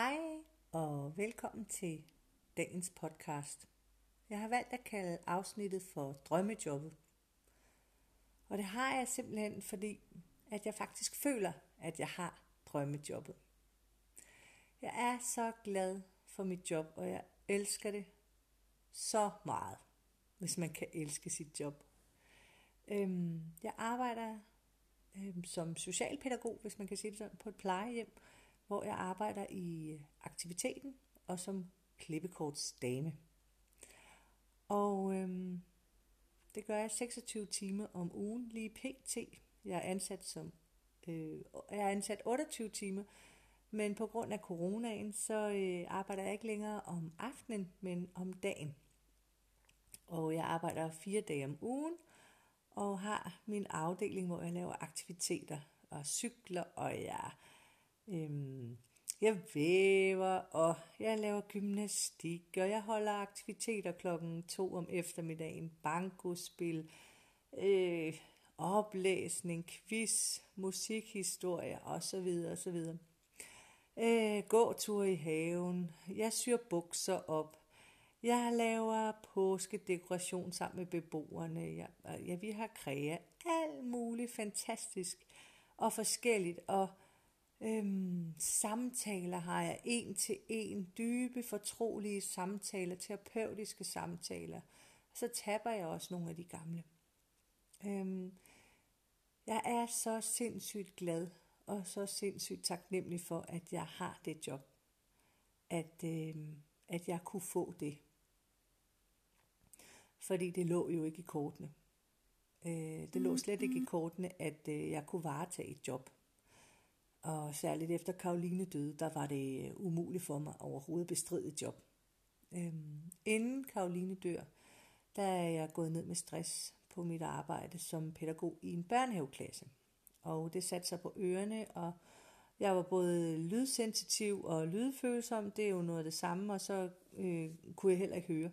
Hej og velkommen til dagens podcast. Jeg har valgt at kalde afsnittet for drømmejobbet. Og det har jeg simpelthen, fordi at jeg faktisk føler, at jeg har drømmejobbet. Jeg er så glad for mit job, og jeg elsker det så meget, hvis man kan elske sit job. Øhm, jeg arbejder øhm, som socialpædagog, hvis man kan sige det sådan, på et plejehjem, hvor jeg arbejder i aktiviteten og som klippekortsdame. Og øhm, det gør jeg 26 timer om ugen lige pt. Jeg er ansat som øh, jeg er ansat 28 timer, men på grund af coronaen, så øh, arbejder jeg ikke længere om aftenen, men om dagen. Og jeg arbejder fire dage om ugen, og har min afdeling, hvor jeg laver aktiviteter og cykler, og jeg Øhm, jeg væver, og jeg laver gymnastik, og jeg holder aktiviteter klokken to om eftermiddagen, bankospil, øh, oplæsning, quiz, musikhistorie osv. osv. Øh, gåtur i haven, jeg syr bukser op, jeg laver påskedekoration sammen med beboerne, jeg, ja, vi har kræa, alt muligt fantastisk og forskelligt, og Øhm, samtaler har jeg en til en, dybe, fortrolige samtaler, terapeutiske samtaler. Så tapper jeg også nogle af de gamle. Øhm, jeg er så sindssygt glad og så sindssygt taknemmelig for, at jeg har det job. At, øhm, at jeg kunne få det. Fordi det lå jo ikke i kortene. Øh, det lå slet ikke i kortene, at øh, jeg kunne varetage et job. Og særligt efter Karoline døde, der var det øh, umuligt for mig overhovedet at bestride et job. Øhm, inden Karoline dør, der er jeg gået ned med stress på mit arbejde som pædagog i en børnehaveklasse. Og det satte sig på ørerne, og jeg var både lydsensitiv og lydfølsom, det er jo noget af det samme, og så øh, kunne jeg heller ikke høre.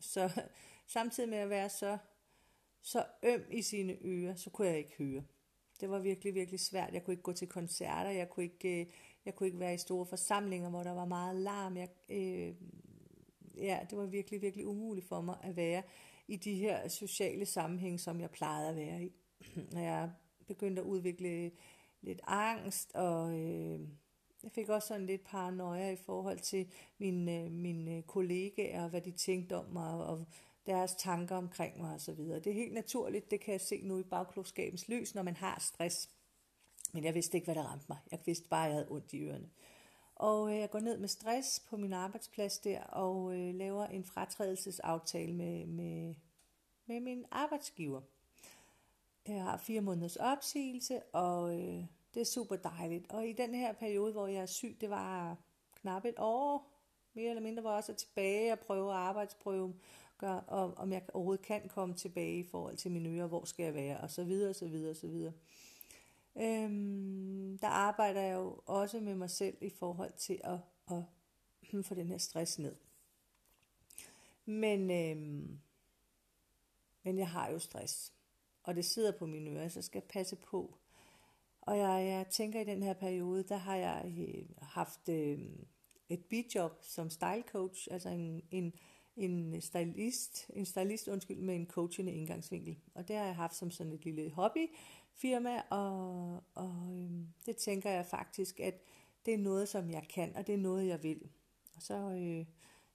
Så samtidig med at være så, så øm i sine ører, så kunne jeg ikke høre. Det var virkelig, virkelig svært. Jeg kunne ikke gå til koncerter, jeg kunne ikke, øh, jeg kunne ikke være i store forsamlinger, hvor der var meget larm. Jeg, øh, ja, det var virkelig, virkelig umuligt for mig at være i de her sociale sammenhæng, som jeg plejede at være i. Når jeg begyndte at udvikle lidt angst, og øh, jeg fik også sådan lidt paranoia i forhold til mine, øh, mine kollegaer, og hvad de tænkte om mig, og deres tanker omkring mig osv. Det er helt naturligt, det kan jeg se nu i bagklogskabens lys, når man har stress. Men jeg vidste ikke, hvad der ramte mig. Jeg vidste bare, at jeg havde ondt i ørerne. Og øh, jeg går ned med stress på min arbejdsplads der, og øh, laver en fratrædelsesaftale med, med, med min arbejdsgiver. Jeg har fire måneders opsigelse, og øh, det er super dejligt. Og i den her periode, hvor jeg er syg, det var knap et år, mere eller mindre, hvor jeg også er tilbage og prøver arbejdsprøven gør, og om jeg overhovedet kan komme tilbage i forhold til mine ører, hvor skal jeg være, og så videre, og så videre, og så videre. Øhm, der arbejder jeg jo også med mig selv i forhold til at, at få den her stress ned. Men, øhm, men jeg har jo stress, og det sidder på mine ører, så jeg skal passe på. Og jeg, jeg tænker i den her periode, der har jeg øh, haft øh, et bidjob som style coach, altså en, en en øh, stylist, en stylist undskyld, med en coachende indgangsvinkel. Og det har jeg haft som sådan et lille hobbyfirma, og, og øhm, det tænker jeg faktisk, at det er noget, som jeg kan, og det er noget, jeg vil. Og så, øh,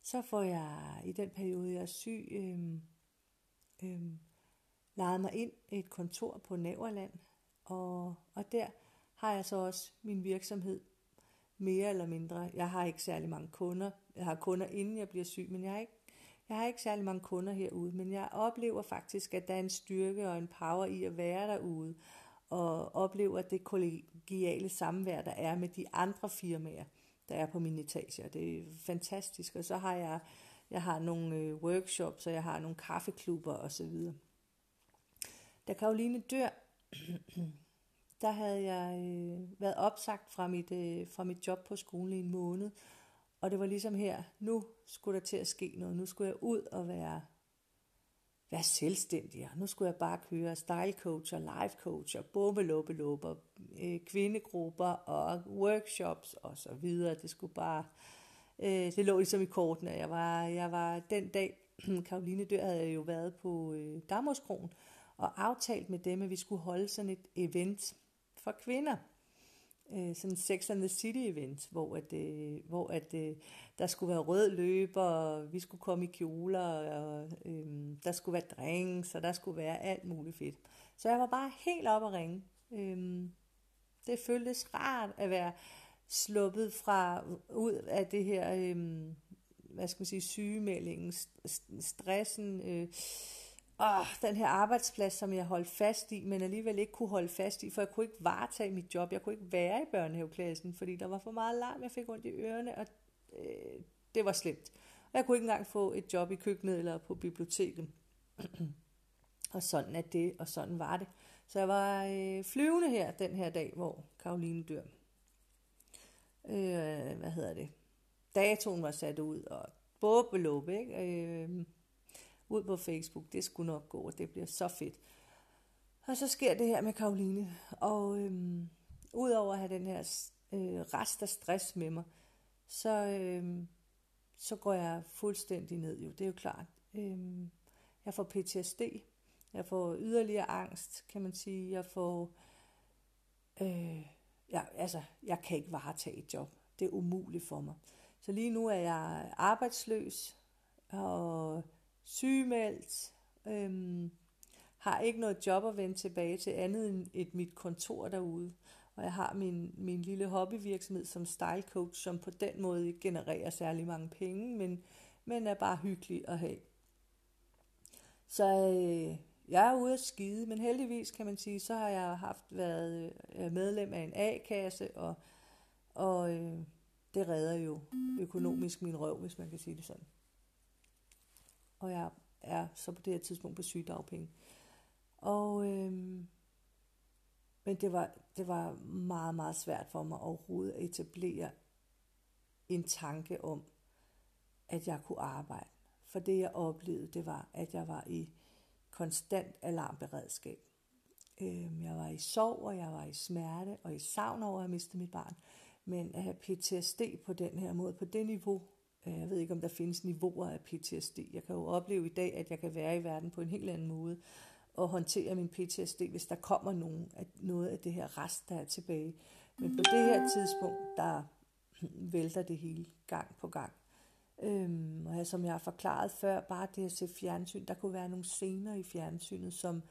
så får jeg i den periode, jeg er syg, øh, øh, lejet mig ind et kontor på Naverland, og, og der har jeg så også min virksomhed mere eller mindre. Jeg har ikke særlig mange kunder. Jeg har kunder, inden jeg bliver syg, men jeg har ikke jeg har ikke særlig mange kunder herude, men jeg oplever faktisk, at der er en styrke og en power i at være derude, og oplever det kollegiale samvær, der er med de andre firmaer, der er på min etage. Det er fantastisk. Og så har jeg, jeg har nogle øh, workshops, og jeg har nogle kaffeklubber osv. Da Karoline dør, der havde jeg øh, været opsagt fra mit, øh, fra mit job på skolen i en måned, og det var ligesom her, nu skulle der til at ske noget. Nu skulle jeg ud og være være selvstændig. Og nu skulle jeg bare køre style coach og life coach og bobbelubbelubber, øh, kvindegrupper og workshops og så videre. Det skulle bare, øh, det lå ligesom i kortene. Jeg var, jeg var den dag, Karoline dør, havde jeg jo været på øh, Damoskronen og aftalt med dem, at vi skulle holde sådan et event for kvinder øh, sådan Sex and the City event, hvor, at, øh, hvor at, øh, der skulle være rød løber, og vi skulle komme i kjoler, og øh, der skulle være drinks, og der skulle være alt muligt fedt. Så jeg var bare helt op at ringe. Øh, det føltes rart at være sluppet fra ud af det her, øh, hvad skal man sige, sygemeldingen, stressen, øh, åh, den her arbejdsplads, som jeg holdt fast i, men alligevel ikke kunne holde fast i, for jeg kunne ikke varetage mit job. Jeg kunne ikke være i børnehaveklassen, fordi der var for meget larm. Jeg fik ondt i ørerne, og øh, det var slemt. Og jeg kunne ikke engang få et job i køkkenet eller på biblioteket. og sådan er det, og sådan var det. Så jeg var øh, flyvende her den her dag, hvor Karoline dør. Øh, hvad hedder det? Datoen var sat ud, og båbelåb, ikke? Øh, ud på Facebook. Det skulle nok gå, og det bliver så fedt. Og så sker det her med Karoline. Og øhm, udover at have den her øh, rest af stress med mig, så, øhm, så går jeg fuldstændig ned. Jo, det er jo klart. Øhm, jeg får PTSD. Jeg får yderligere angst, kan man sige. Jeg får... Øh, ja, altså, jeg kan ikke varetage et job. Det er umuligt for mig. Så lige nu er jeg arbejdsløs, og sygemeldt, øhm, har ikke noget job at vende tilbage til andet end et mit kontor derude. Og jeg har min, min lille hobbyvirksomhed som style coach, som på den måde ikke genererer særlig mange penge, men, men er bare hyggelig at have. Så øh, jeg er ude at skide, men heldigvis kan man sige, så har jeg haft været øh, medlem af en A-kasse, og, og øh, det redder jo økonomisk min røv, hvis man kan sige det sådan og jeg er så på det her tidspunkt på sygedagpenge. Og, øhm, men det var, det var meget, meget svært for mig overhovedet at etablere en tanke om, at jeg kunne arbejde. For det jeg oplevede, det var, at jeg var i konstant alarmberedskab. Øhm, jeg var i sorg, og jeg var i smerte, og i savn over at miste mit barn. Men at have PTSD på den her måde, på det niveau, Øh, jeg ved ikke, om der findes niveauer af PTSD. Jeg kan jo opleve i dag, at jeg kan være i verden på en helt anden måde og håndtere min PTSD, hvis der kommer nogen af noget af det her rest, der er tilbage. Men på det her tidspunkt, der vælter det hele gang på gang. Øhm, og som jeg har forklaret før, bare det at se fjernsyn, der kunne være nogle scener i fjernsynet, som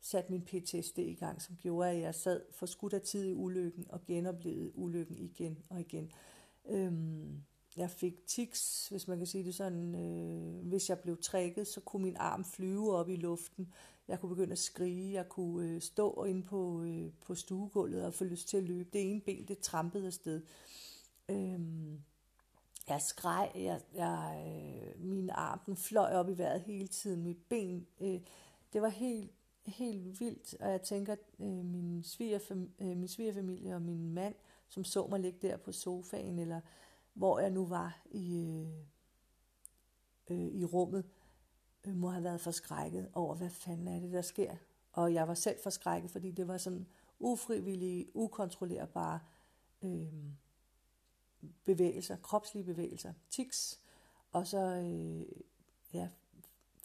satte min PTSD i gang, som gjorde, at jeg sad for skudt af tid i ulykken og genoplevede ulykken igen og igen. Øhm, jeg fik tics, hvis man kan sige det sådan. Øh, hvis jeg blev trækket, så kunne min arm flyve op i luften. Jeg kunne begynde at skrige. Jeg kunne øh, stå inde på, øh, på stuegulvet og få lyst til at løbe. Det ene ben, det trampede afsted. Øh, jeg skreg. Jeg, jeg, øh, min arm den fløj op i vejret hele tiden. Mit ben, øh, det var helt, helt vildt. Og jeg tænker, øh, min, svigerfam, øh, min svigerfamilie og min mand, som så mig ligge der på sofaen, eller hvor jeg nu var i, øh, øh, i rummet, øh, må have været forskrækket over, hvad fanden er det, der sker. Og jeg var selv forskrækket, fordi det var sådan ufrivillige, ukontrollerbare øh, bevægelser, kropslige bevægelser, tics, og så øh, ja,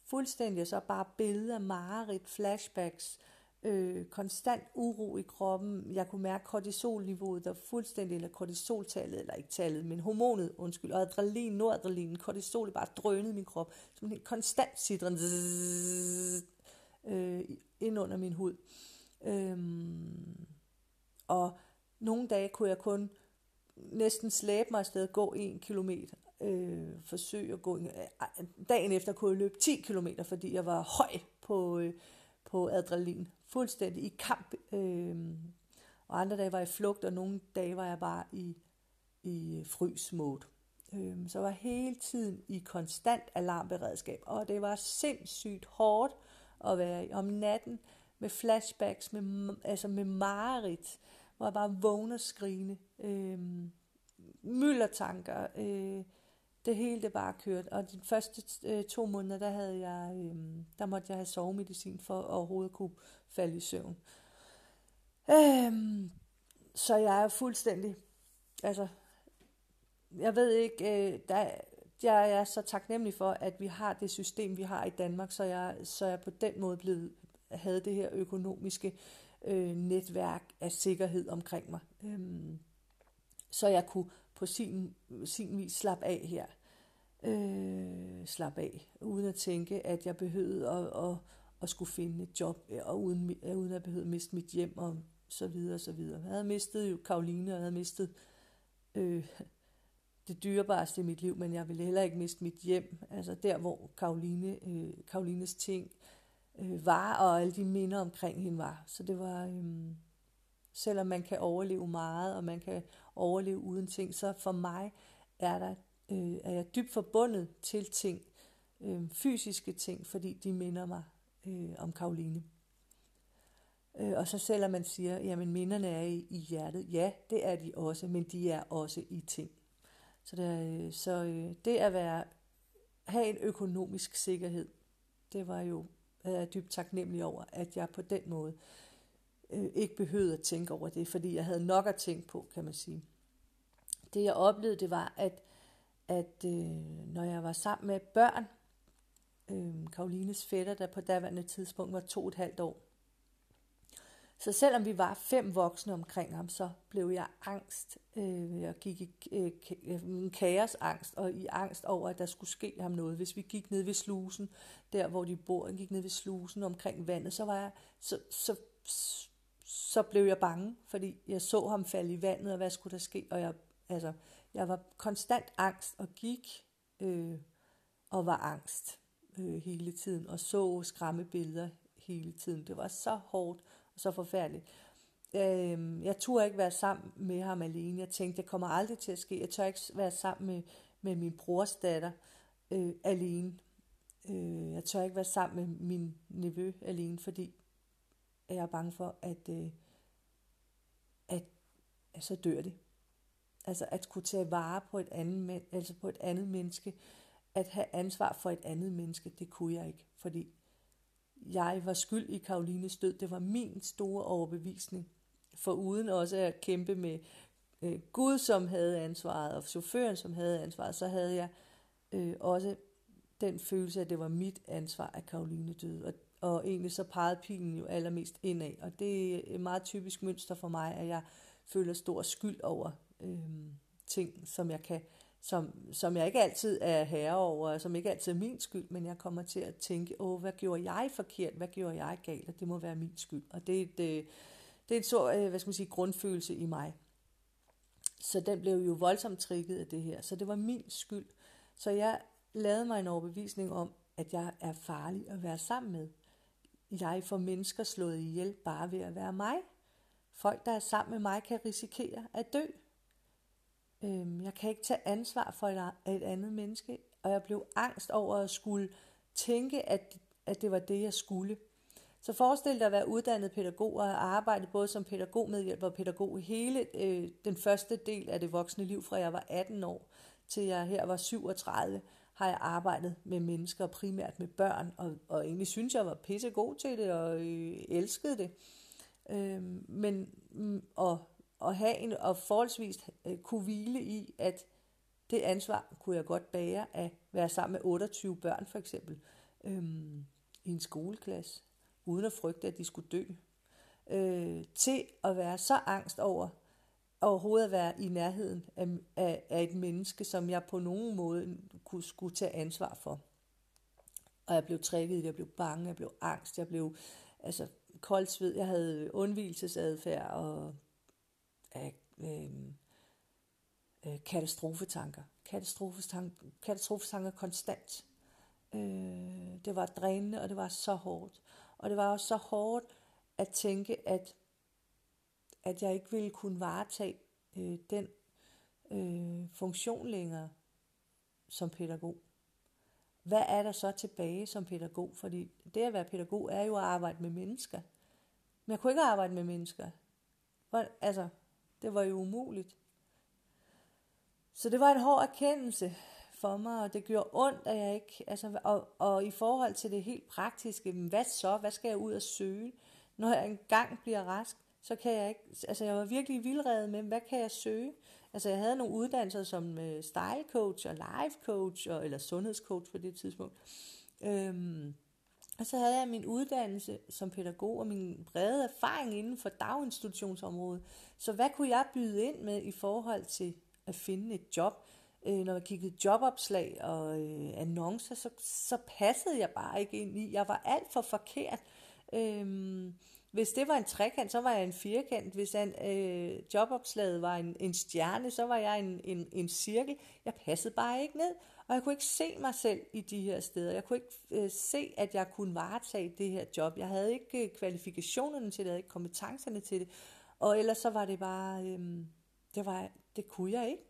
fuldstændig, og så bare billeder, mareridt, flashbacks, øh, Øh, konstant uro i kroppen. Jeg kunne mærke kortisolniveauet, der fuldstændig, eller kortisoltallet, eller ikke tallet, men hormonet, undskyld, og adrenalin, noradrenalin, kortisol bare drønede min krop, som en konstant sidren øh, ind under min hud. Øhm, og nogle dage kunne jeg kun næsten slæbe mig afsted gå en kilometer. Øh, forsøge at gå en, øh, dagen efter kunne jeg løbe 10 kilometer, fordi jeg var høj på, øh, på adrenalin fuldstændig i kamp. Øh, og andre dage var jeg i flugt, og nogle dage var jeg bare i, i frysmode. Øh, så jeg var hele tiden i konstant alarmberedskab, og det var sindssygt hårdt at være i om natten med flashbacks, med, altså med mareridt, hvor jeg bare vågner skrigende. Øh, myldertanker, øh, det hele det bare kørt. Og de første øh, to måneder, der, havde jeg, øh, der måtte jeg have sovemedicin for at overhovedet kunne falde i søvn. Øh, så jeg er fuldstændig, altså, jeg ved ikke, øh, der, jeg er så taknemmelig for, at vi har det system, vi har i Danmark, så jeg, så jeg på den måde blevet, havde det her økonomiske øh, netværk af sikkerhed omkring mig. Øh, så jeg kunne på sin, sin vis slappe af her. Øh, slappe af, uden at tænke, at jeg behøvede at, at, at skulle finde et job, øh, og uden, øh, uden at behøve at miste mit hjem, og så videre, og så videre. Jeg havde mistet jo Karoline, og jeg havde mistet øh, det dyrebareste i mit liv, men jeg ville heller ikke miste mit hjem. Altså der, hvor Karoline, øh, Karolines ting øh, var, og alle de minder omkring hende var. Så det var, øh, selvom man kan overleve meget, og man kan overleve uden ting, så for mig er, der, øh, er jeg dybt forbundet til ting, øh, fysiske ting, fordi de minder mig øh, om Karoline. Øh, og så selvom man siger, jamen minderne er i, i hjertet, ja, det er de også, men de er også i ting. Så, det, øh, så øh, det at være, have en økonomisk sikkerhed, det var jo jeg er dybt taknemmelig over, at jeg på den måde øh, ikke behøvede at tænke over det, fordi jeg havde nok at tænke på, kan man sige. Det jeg oplevede, det var, at, at øh, når jeg var sammen med børn, øh, Karolines fætter, der på daværende tidspunkt var to og et halvt år, så selvom vi var fem voksne omkring ham, så blev jeg angst. Øh, jeg gik i øh, øh, en kaosangst, og i angst over, at der skulle ske ham noget. Hvis vi gik ned ved slusen, der hvor de bor, gik ned ved slusen omkring vandet, så, var jeg, så, så, så blev jeg bange, fordi jeg så ham falde i vandet, og hvad skulle der ske? Og jeg, altså, jeg var konstant angst og gik øh, og var angst øh, hele tiden, og så skræmmebilleder hele tiden. Det var så hårdt og så forfærdeligt. Øh, jeg turde ikke være sammen med ham alene. Jeg tænkte, det kommer aldrig til at ske. Jeg tør ikke være sammen med, med min brors datter øh, alene. Øh, jeg tør ikke være sammen med min nevø alene, fordi jeg bange for, at, øh, at, at så dør det. Altså at kunne tage vare på et andet, altså på et andet menneske, at have ansvar for et andet menneske, det kunne jeg ikke, fordi jeg var skyld i Karolines død. Det var min store overbevisning. For uden også at kæmpe med øh, Gud, som havde ansvaret, og chaufføren, som havde ansvaret, så havde jeg øh, også den følelse, at det var mit ansvar, at Karoline døde. Og, og egentlig så pegede pilen jo allermest indad. Og det er et meget typisk mønster for mig, at jeg føler stor skyld over øh, ting, som jeg kan som, som jeg ikke altid er herre over, som ikke altid er min skyld, men jeg kommer til at tænke, åh, hvad gjorde jeg forkert, hvad gjorde jeg galt, og det må være min skyld. Og det er, et, øh, det er en så, øh, hvad skal man sige, grundfølelse i mig. Så den blev jo voldsomt trigget af det her, så det var min skyld. Så jeg lavede mig en overbevisning om, at jeg er farlig at være sammen med. Jeg får mennesker slået ihjel bare ved at være mig. Folk, der er sammen med mig, kan risikere at dø. Øhm, jeg kan ikke tage ansvar for et, et andet menneske, og jeg blev angst over at skulle tænke, at, at det var det, jeg skulle. Så forestil dig at være uddannet pædagog og arbejde både som pædagogmedhjælper og pædagog hele øh, den første del af det voksne liv, fra jeg var 18 år til jeg her var 37, har jeg arbejdet med mennesker, primært med børn, og, og egentlig synes jeg var pisse god til det, og øh, elskede det. Øh, men, mm, og, og have en, og forholdsvis øh, kunne hvile i, at det ansvar kunne jeg godt bære at være sammen med 28 børn for eksempel, øh, i en skoleklasse, uden at frygte, at de skulle dø. Øh, til at være så angst over overhovedet at være i nærheden af, af, af et menneske, som jeg på nogen måde kunne, skulle tage ansvar for. Og jeg blev trækket, jeg blev bange, jeg blev angst, jeg blev altså koldsved, jeg havde undvielsesadfærd og af øh, øh, katastrofetanker. Katastrofetanker, katastrofetanker konstant. Øh, det var drænende, og det var så hårdt. Og det var også så hårdt at tænke, at, at jeg ikke ville kunne varetage øh, den øh, funktion længere som pædagog. Hvad er der så tilbage som pædagog? Fordi det at være pædagog er jo at arbejde med mennesker. Men jeg kunne ikke arbejde med mennesker. For, altså, det var jo umuligt. Så det var en hård erkendelse for mig, og det gjorde ondt, at jeg ikke, altså, og, og i forhold til det helt praktiske, hvad så, hvad skal jeg ud og søge, når jeg engang bliver rask, så kan jeg ikke, altså jeg var virkelig vildredet med, hvad kan jeg søge? Altså jeg havde nogle uddannelser som øh, style coach og life coach, og, eller sundhedscoach på det tidspunkt. Øhm, og så havde jeg min uddannelse som pædagog og min brede erfaring inden for daginstitutionsområdet. Så hvad kunne jeg byde ind med i forhold til at finde et job? Øh, når jeg kiggede jobopslag og øh, annoncer, så, så passede jeg bare ikke ind i. Jeg var alt for forkert. Øh, hvis det var en trekant, så var jeg en firkant. Hvis en, øh, jobopslaget var en, en stjerne, så var jeg en, en, en cirkel. Jeg passede bare ikke ned, og jeg kunne ikke se mig selv i de her steder. Jeg kunne ikke øh, se, at jeg kunne varetage det her job. Jeg havde ikke øh, kvalifikationerne til det, jeg havde ikke kompetencerne til det. Og ellers så var det bare, øh, det, var, det kunne jeg ikke.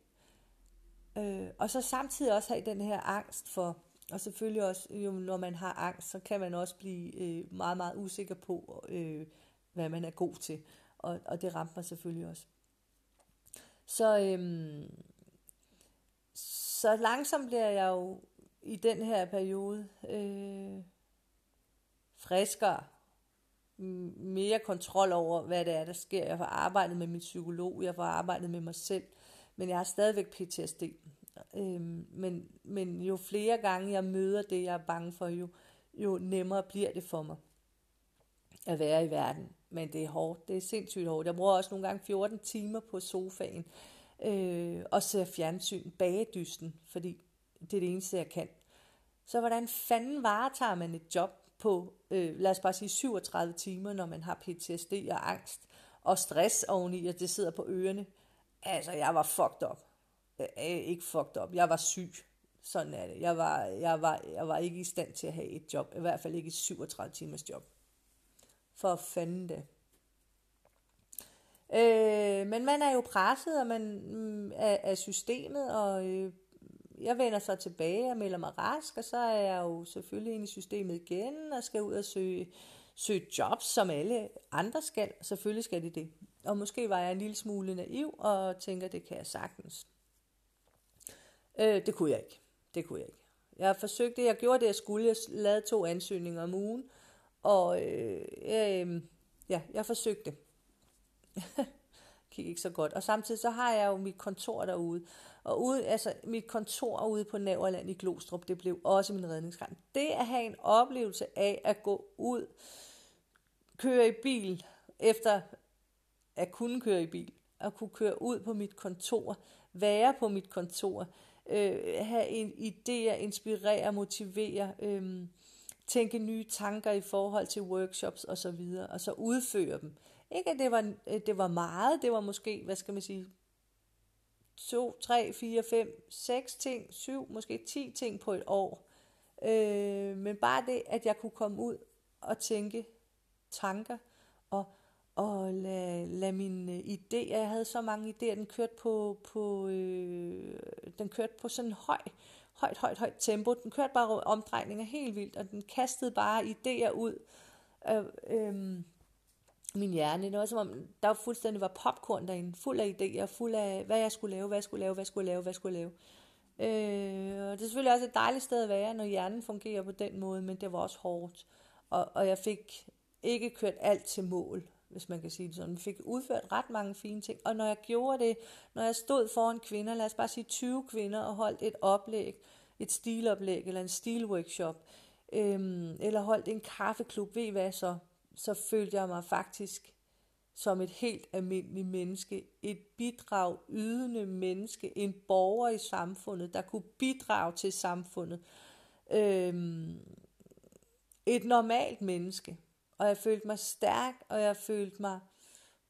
Øh, og så samtidig også have den her angst for, og selvfølgelig også, jo, når man har angst, så kan man også blive øh, meget, meget usikker på, øh, hvad man er god til. Og, og det ramte mig selvfølgelig også. Så, øhm, så langsomt bliver jeg jo i den her periode øh, friskere, mere kontrol over, hvad det er, der sker. Jeg får arbejdet med min psykolog, jeg får arbejdet med mig selv, men jeg har stadigvæk PTSD. Øhm, men, men jo flere gange jeg møder det, jeg er bange for, jo, jo nemmere bliver det for mig at være i verden. Men det er hårdt, det er sindssygt hårdt. Jeg bruger også nogle gange 14 timer på sofaen øh, og ser fjernsyn bagedysten, fordi det er det eneste, jeg kan. Så hvordan fanden varetager man et job på, øh, lad os bare sige 37 timer, når man har PTSD og angst og stress oveni, og det sidder på ørerne. Altså, jeg var fucked up øh, ikke fucked op. Jeg var syg. Sådan er det. Jeg var, jeg, var, jeg var ikke i stand til at have et job. I hvert fald ikke et 37 timers job. For fanden det. Øh, men man er jo presset og man, mm, af, af systemet, og øh, jeg vender så tilbage og melder mig rask, og så er jeg jo selvfølgelig inde i systemet igen, og skal ud og søge, søge jobs, som alle andre skal. Selvfølgelig skal de det. Og måske var jeg en lille smule naiv, og tænker, det kan jeg sagtens. Øh, det kunne jeg ikke. Det kunne jeg ikke. Jeg forsøgte, jeg gjorde det, jeg skulle. Jeg lavede to ansøgninger om ugen, og øh, øh, ja, jeg forsøgte. gik ikke så godt. Og samtidig så har jeg jo mit kontor derude. Og ude, altså, mit kontor ude på Naverland i Glostrup, det blev også min redningskrans. Det at have en oplevelse af at gå ud, køre i bil, efter at kunne køre i bil, at kunne køre ud på mit kontor, være på mit kontor, øh, have en idéer, inspirere, motivere, øh, tænke nye tanker i forhold til workshops og så videre, og så udføre dem. Ikke at det var, øh, det var meget, det var måske, hvad skal man sige, 2, 3, 4, 5, 6 ting, 7, måske 10 ting på et år. Øh, men bare det, at jeg kunne komme ud og tænke tanker, og og lade, lade mine øh, idéer, jeg havde så mange idéer, den kørte på, på, øh, den kørte på sådan høj, højt, højt, højt tempo. Den kørte bare omdrejninger helt vildt, og den kastede bare idéer ud. Øh, øh, min hjerne. Det var som om, der var fuldstændig var popcorn derinde, fuld af idéer, fuld af, hvad jeg skulle lave, hvad jeg skulle lave, hvad jeg skulle lave, hvad jeg skulle lave. Øh, og det er selvfølgelig også et dejligt sted at være, når hjernen fungerer på den måde, men det var også hårdt. Og, og jeg fik ikke kørt alt til mål hvis man kan sige det sådan. Vi fik udført ret mange fine ting, og når jeg gjorde det, når jeg stod foran kvinder, lad os bare sige 20 kvinder, og holdt et oplæg, et stiloplæg eller en stilworkshop, øhm, eller holdt en kaffeklub, ved I hvad så, så følte jeg mig faktisk som et helt almindeligt menneske, et bidrag ydende menneske, en borger i samfundet, der kunne bidrage til samfundet. Øhm, et normalt menneske og jeg følte mig stærk, og jeg følte mig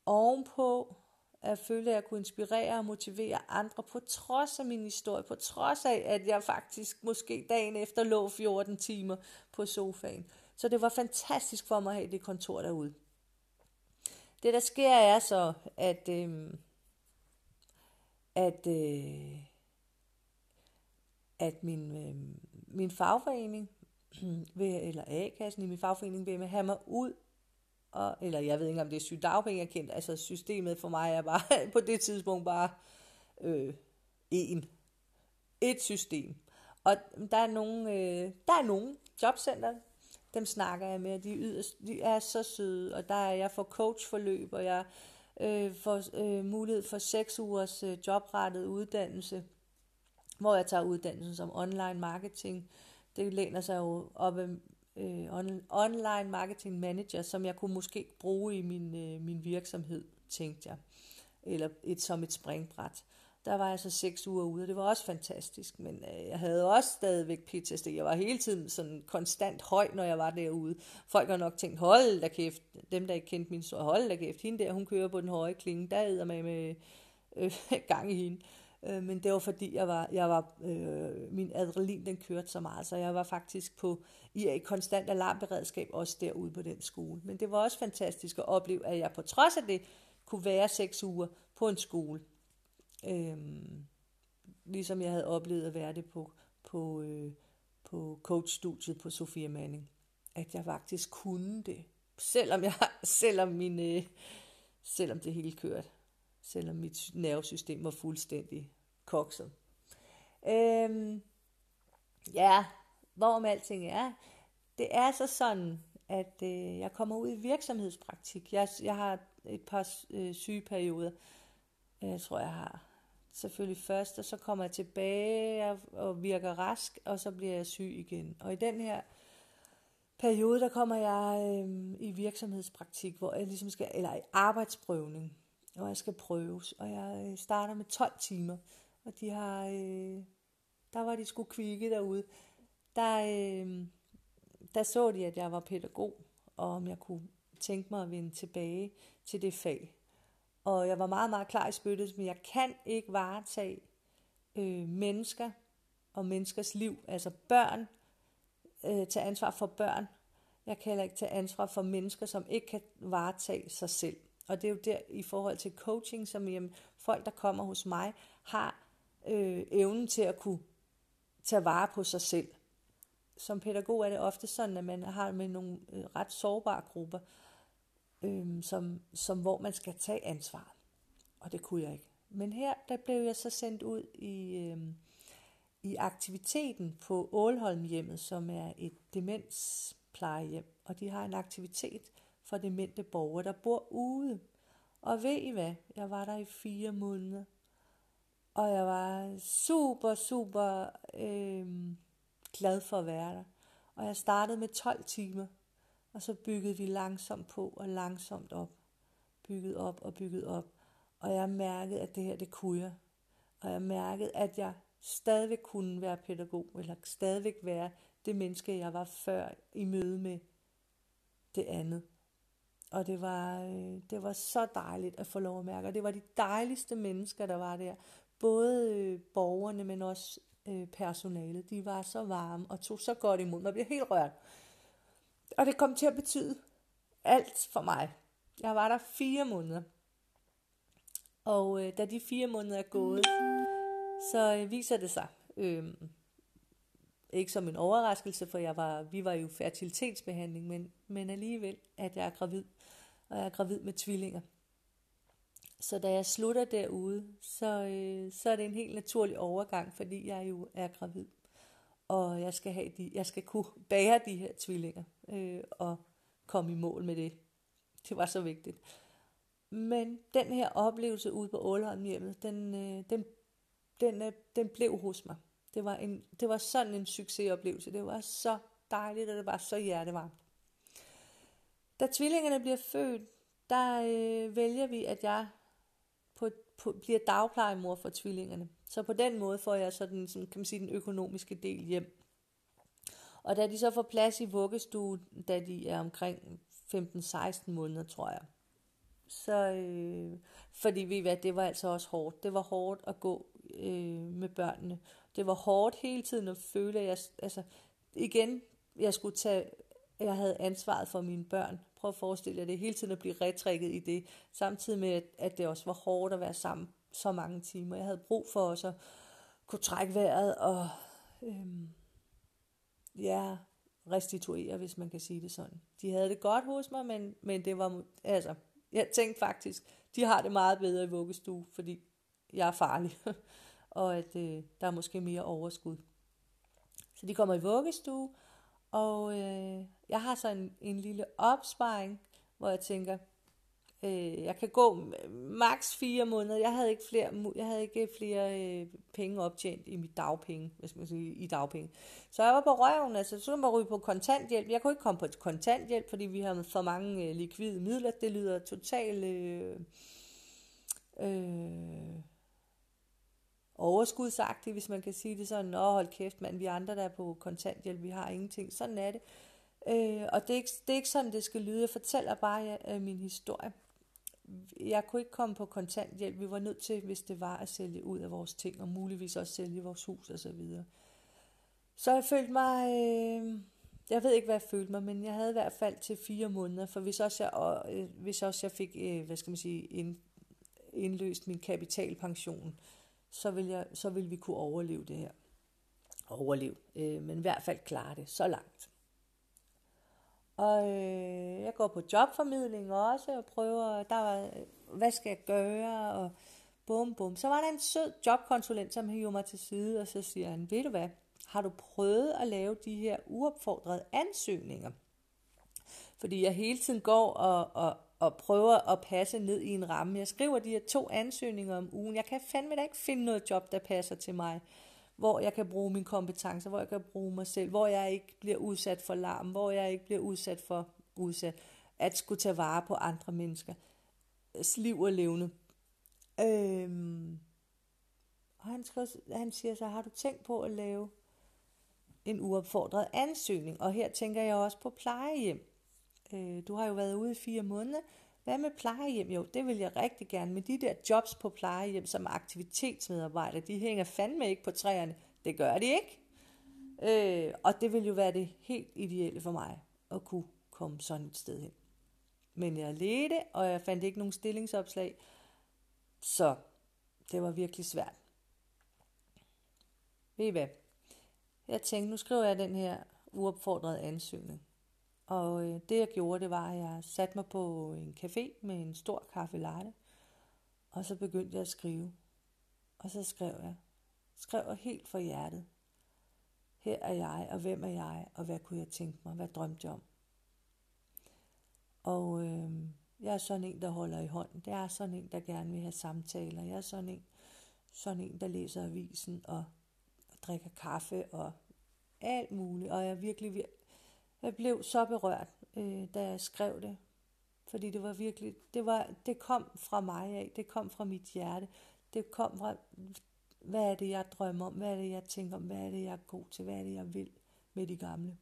ovenpå. Jeg følte, at jeg kunne inspirere og motivere andre på trods af min historie, på trods af, at jeg faktisk måske dagen efter lå 14 timer på sofaen. Så det var fantastisk for mig at have det kontor derude. Det der sker er så, at, øh, at, øh, at min, øh, min fagforening vil, eller A-kassen i min fagforening vil have mig ud, og, eller jeg ved ikke, om det er sygdagpenge, jeg kendt, altså systemet for mig er bare på det tidspunkt bare øh, en. Et system. Og der er nogle, øh, der er nogle jobcenter, dem snakker jeg med, de, yderst, de er så søde, og der er jeg får coachforløb, og jeg øh, får øh, mulighed for seks ugers øh, jobrettet uddannelse, hvor jeg tager uddannelsen som online marketing. Det læner sig jo op af øh, on, online marketing manager, som jeg kunne måske bruge i min, øh, min virksomhed, tænkte jeg. Eller et, som et springbræt. Der var jeg så seks uger ude, og det var også fantastisk, men øh, jeg havde også stadigvæk PTSD. Jeg var hele tiden sådan konstant høj, når jeg var derude. Folk har nok tænkt, hold da kæft, dem der ikke kendte min så hold da kæft, hende der, hun kører på den høje klinge, der æder med med øh, gang i hende. Øh, Øh, men det var fordi, jeg var, jeg var øh, min adrenalin den kørte så meget, så jeg var faktisk på i et konstant alarmberedskab også derude på den skole. Men det var også fantastisk at opleve, at jeg på trods af det kunne være seks uger på en skole. Øh, ligesom jeg havde oplevet at være det på, på, øh, på coachstudiet på Sofia Manning. At jeg faktisk kunne det. Selvom, jeg, selvom, min, øh, selvom det hele kørte. Selvom mit nervesystem var fuldstændig kokset. Øhm, ja, hvorom alting er. Det er så sådan, at øh, jeg kommer ud i virksomhedspraktik. Jeg, jeg har et par øh, sygeperioder. Øh, jeg tror, jeg har selvfølgelig først, og så kommer jeg tilbage og, virker rask, og så bliver jeg syg igen. Og i den her periode, der kommer jeg øh, i virksomhedspraktik, hvor jeg ligesom skal, eller i arbejdsprøvning, hvor jeg skal prøves, og jeg øh, starter med 12 timer, og de har, øh, der var de sgu kvikke derude. Der, øh, der så de, at jeg var pædagog, og om jeg kunne tænke mig at vende tilbage til det fag. Og jeg var meget, meget klar i spyttet, men jeg kan ikke varetage øh, mennesker og menneskers liv, altså børn, øh, tage ansvar for børn. Jeg kan heller ikke tage ansvar for mennesker, som ikke kan varetage sig selv. Og det er jo der i forhold til coaching, som jamen, folk, der kommer hos mig, har øh, evnen til at kunne tage vare på sig selv. Som pædagog er det ofte sådan, at man har med nogle øh, ret sårbare grupper, øh, som, som hvor man skal tage ansvar. Og det kunne jeg ikke. Men her der blev jeg så sendt ud i, øh, i aktiviteten på Ålholm hjemmet, som er et demensplejehjem. Og de har en aktivitet for demente borgere, der bor ude. Og ved I hvad? Jeg var der i fire måneder. Og jeg var super, super øh, glad for at være der. Og jeg startede med 12 timer, og så byggede vi langsomt på og langsomt op. Bygget op og bygget op. Og jeg mærkede, at det her, det kunne jeg. Og jeg mærkede, at jeg stadigvæk kunne være pædagog, eller stadigvæk være det menneske, jeg var før i møde med det andet. Og det var, øh, det var så dejligt at få lov at mærke. Og det var de dejligste mennesker, der var der. Både øh, borgerne, men også øh, personalet. De var så varme og tog så godt imod. Man blev helt rørt. Og det kom til at betyde alt for mig. Jeg var der fire måneder. Og øh, da de fire måneder er gået, så øh, viser det sig, øh, ikke som en overraskelse, for jeg var, vi var jo fertilitetsbehandling, men, men alligevel, at jeg er gravid, og jeg er gravid med tvillinger. Så da jeg slutter derude, så, øh, så er det en helt naturlig overgang, fordi jeg jo er gravid. Og jeg skal, have de, jeg skal kunne bære de her tvillinger øh, og komme i mål med det. Det var så vigtigt. Men den her oplevelse ude på Ålholmhjemmet, den, øh, den, den, øh, den blev hos mig. Det var, en, det var sådan en succesoplevelse. Det var så dejligt, og det var så hjertevarmt. Da tvillingerne bliver født, der øh, vælger vi, at jeg på, bliver dagplejemor for tvillingerne. Så på den måde får jeg så den, sådan, kan man sige, den økonomiske del hjem. Og da de så får plads i vuggestue, da de er omkring 15-16 måneder, tror jeg, så, øh, fordi vi hvad, det var altså også hårdt. Det var hårdt at gå øh, med børnene. Det var hårdt hele tiden at føle, at jeg, altså, igen, jeg skulle tage, jeg havde ansvaret for mine børn. Prøv at forestille jer det, hele tiden at blive retrækket i det, samtidig med, at det også var hårdt at være sammen så mange timer. Jeg havde brug for også at kunne trække vejret og øhm, ja, restituere, hvis man kan sige det sådan. De havde det godt hos mig, men, men det var, altså, jeg tænkte faktisk, de har det meget bedre i vuggestue, fordi jeg er farlig, og at øh, der er måske mere overskud. Så de kommer i vuggestue, og øh, jeg har så en, en lille opsparing, hvor jeg tænker, øh, jeg kan gå maks fire måneder. Jeg havde ikke flere, jeg havde ikke flere øh, penge optjent i mit dagpenge, hvis man siger, i dagpenge. Så jeg var på røven, altså så man ryge på kontanthjælp. Jeg kunne ikke komme på kontanthjælp, fordi vi har for mange øh, likvide midler. Det lyder totalt øh, øh, overskudsagtig, hvis man kan sige det sådan. Nå, hold kæft, mand, vi andre, der er på kontanthjælp, vi har ingenting. Sådan er det. Øh, og det er, ikke, det er ikke sådan, det skal lyde. Jeg fortæller bare øh, min historie. Jeg kunne ikke komme på kontanthjælp. Vi var nødt til, hvis det var, at sælge ud af vores ting, og muligvis også sælge vores hus og så videre. Så jeg følte mig... Øh, jeg ved ikke, hvad jeg følte mig, men jeg havde i hvert fald til fire måneder, for hvis også jeg, og, øh, hvis også jeg fik, øh, hvad skal man sige, ind, indløst min kapitalpension, så vil, jeg, så vil vi kunne overleve det her. Overleve, øh, men i hvert fald klare det så langt. Og øh, jeg går på jobformidling også og prøver, der var, hvad skal jeg gøre, og bum bum. Så var der en sød jobkonsulent, som hiver mig til side, og så siger han, ved du hvad, har du prøvet at lave de her uopfordrede ansøgninger? Fordi jeg hele tiden går og, og, og prøver at passe ned i en ramme. Jeg skriver de her to ansøgninger om ugen. Jeg kan fandme da ikke finde noget job, der passer til mig. Hvor jeg kan bruge mine kompetencer, hvor jeg kan bruge mig selv, hvor jeg ikke bliver udsat for larm, hvor jeg ikke bliver udsat for udsat at skulle tage vare på andre mennesker. Liv og levende. Øhm, og han, skriver, han siger så, har du tænkt på at lave en uopfordret ansøgning? Og her tænker jeg også på plejehjem. Øh, du har jo været ude i fire måneder. Hvad med plejehjem? Jo, det vil jeg rigtig gerne. Men de der jobs på plejehjem som aktivitetsmedarbejder, de hænger fandme ikke på træerne. Det gør de ikke. Øh, og det vil jo være det helt ideelle for mig, at kunne komme sådan et sted hen. Men jeg ledte, og jeg fandt ikke nogen stillingsopslag. Så det var virkelig svært. Ved I hvad? Jeg tænkte, nu skriver jeg den her uopfordrede ansøgning. Og øh, det jeg gjorde, det var, at jeg satte mig på øh, en café med en stor kaffe latte, og så begyndte jeg at skrive. Og så skrev jeg, skrev helt fra hjertet. Her er jeg, og hvem er jeg, og hvad kunne jeg tænke mig, hvad drømte jeg om? Og øh, jeg er sådan en, der holder i hånden. Det er sådan en, der gerne vil have samtaler. Jeg er sådan en, sådan en der læser avisen og, og drikker kaffe og alt muligt. Og jeg er virkelig, virkelig jeg blev så berørt, øh, da jeg skrev det. Fordi det var virkelig, det, var, det kom fra mig af, det kom fra mit hjerte. Det kom fra, hvad er det, jeg drømmer om, hvad er det, jeg tænker om, hvad er det, jeg er god til, hvad er det, jeg vil med de gamle.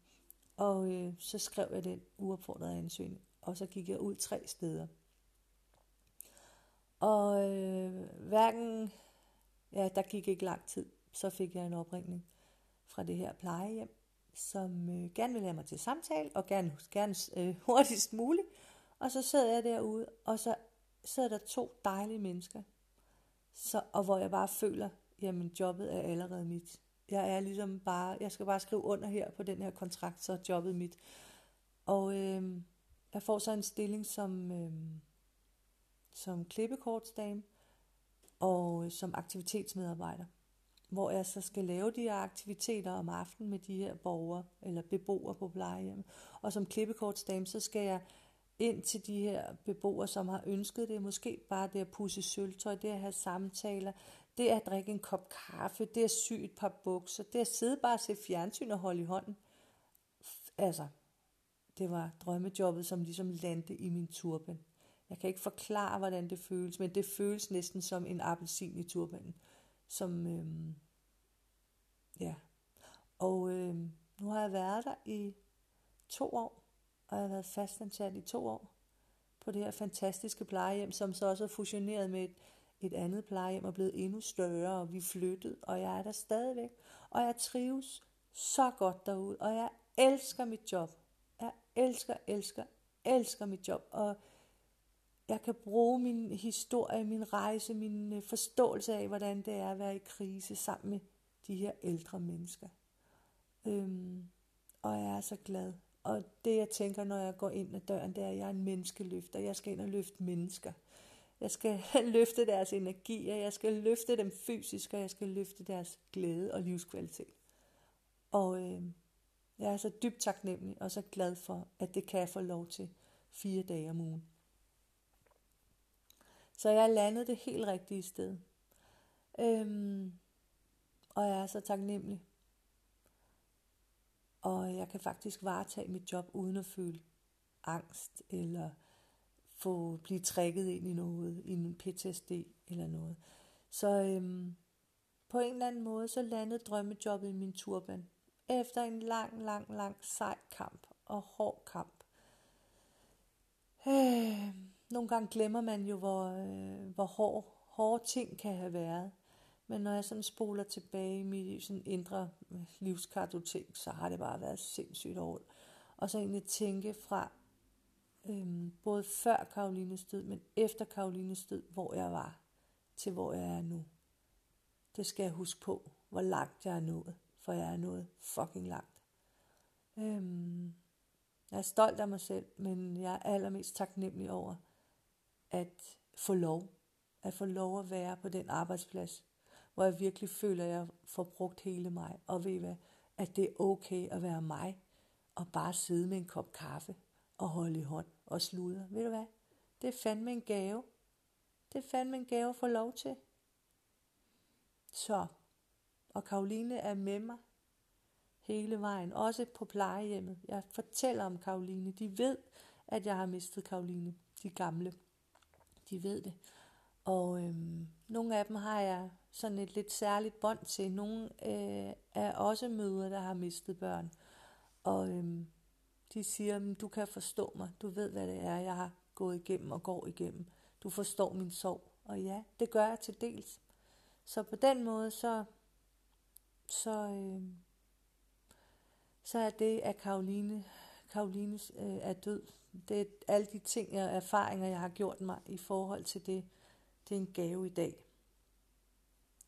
Og øh, så skrev jeg den uopfordrede ansøgning, og så gik jeg ud tre steder. Og øh, hverken, ja, der gik ikke lang tid, så fik jeg en opringning fra det her plejehjem, som øh, gerne vil have mig til samtale, og gerne, gerne øh, hurtigst muligt. Og så sad jeg derude, og så sidder der to dejlige mennesker, så, og hvor jeg bare føler, jamen jobbet er allerede mit. Jeg er ligesom bare, jeg skal bare skrive under her på den her kontrakt, så er jobbet mit. Og øh, jeg får så en stilling som, øh, som klippekortsdame og øh, som aktivitetsmedarbejder hvor jeg så skal lave de her aktiviteter om aftenen med de her borgere eller beboere på plejehjem. Og som klippekortsdame, så skal jeg ind til de her beboere, som har ønsket det. Måske bare det at pusse sølvtøj, det at have samtaler, det at drikke en kop kaffe, det at sy et par bukser, det at sidde bare og se fjernsyn og holde i hånden. Altså, det var drømmejobbet, som ligesom landte i min turban. Jeg kan ikke forklare, hvordan det føles, men det føles næsten som en appelsin i turbanen som øh, ja. Og øh, nu har jeg været der i to år, og jeg har været fastansat i to år på det her fantastiske plejehjem, som så også er fusioneret med et, et andet plejehjem og blevet endnu større, og vi flyttede, og jeg er der stadigvæk. Og jeg trives så godt derude, og jeg elsker mit job. Jeg elsker, elsker, elsker mit job, og jeg kan bruge min historie, min rejse, min øh, forståelse af, hvordan det er at være i krise sammen med de her ældre mennesker. Øhm, og jeg er så glad. Og det jeg tænker, når jeg går ind ad døren, det er, at jeg er en menneskeløfter. Jeg skal ind og løfte mennesker. Jeg skal løfte deres energi, og jeg skal løfte dem fysisk, og jeg skal løfte deres glæde og livskvalitet. Og øh, jeg er så dybt taknemmelig og så glad for, at det kan jeg få lov til fire dage om ugen. Så jeg landede det helt rigtige sted. Øhm, og jeg er så taknemmelig. Og jeg kan faktisk varetage mit job uden at føle angst eller få blive trækket ind i noget, i en PTSD eller noget. Så øhm, på en eller anden måde, så landede drømmejobbet i min turban. Efter en lang, lang, lang sej kamp og hård kamp. Øh, nogle gange glemmer man jo, hvor, øh, hvor hård, hårde ting kan have været. Men når jeg sådan spoler tilbage i mit sådan indre øh, livskartotek, så har det bare været sindssygt hårdt. Og så egentlig tænke fra øhm, både før Karolines død, men efter Karolines død, hvor jeg var, til hvor jeg er nu. Det skal jeg huske på, hvor langt jeg er nået, for jeg er nået fucking langt. Øhm, jeg er stolt af mig selv, men jeg er allermest taknemmelig over at få lov. At få lov at være på den arbejdsplads, hvor jeg virkelig føler, at jeg får brugt hele mig. Og ved hvad, at det er okay at være mig, og bare sidde med en kop kaffe og holde i hånd og sludre. Ved du hvad? Det er fandme en gave. Det er fandme en gave at få lov til. Så, og Karoline er med mig hele vejen, også på plejehjemmet. Jeg fortæller om Karoline. De ved, at jeg har mistet Karoline, de gamle. De ved det. Og øhm, nogle af dem har jeg sådan et lidt særligt bånd til. Nogle øh, er også mødre, der har mistet børn. Og øhm, de siger, du kan forstå mig. Du ved, hvad det er, jeg har gået igennem og går igennem. Du forstår min sorg. Og ja, det gør jeg til dels. Så på den måde, så, så, øh, så er det, at Karoline, Karolines øh, er død. Det er alle de ting og erfaringer, jeg har gjort mig i forhold til det. Det er en gave i dag.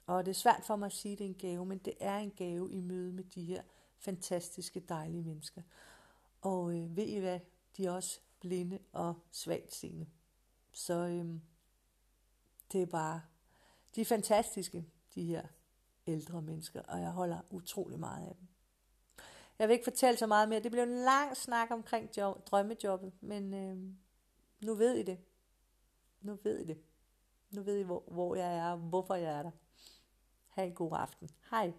Og det er svært for mig at sige, at det er en gave, men det er en gave i møde med de her fantastiske, dejlige mennesker. Og øh, ved I hvad? De er også blinde og svagtseende. Så øh, det er bare, de er fantastiske, de her ældre mennesker, og jeg holder utrolig meget af dem. Jeg vil ikke fortælle så meget mere. Det bliver en lang snak omkring job, drømmejobbet, men øh, nu ved I det. Nu ved I det. Nu ved I, hvor, hvor jeg er, og hvorfor jeg er der. Ha' en god aften. Hej.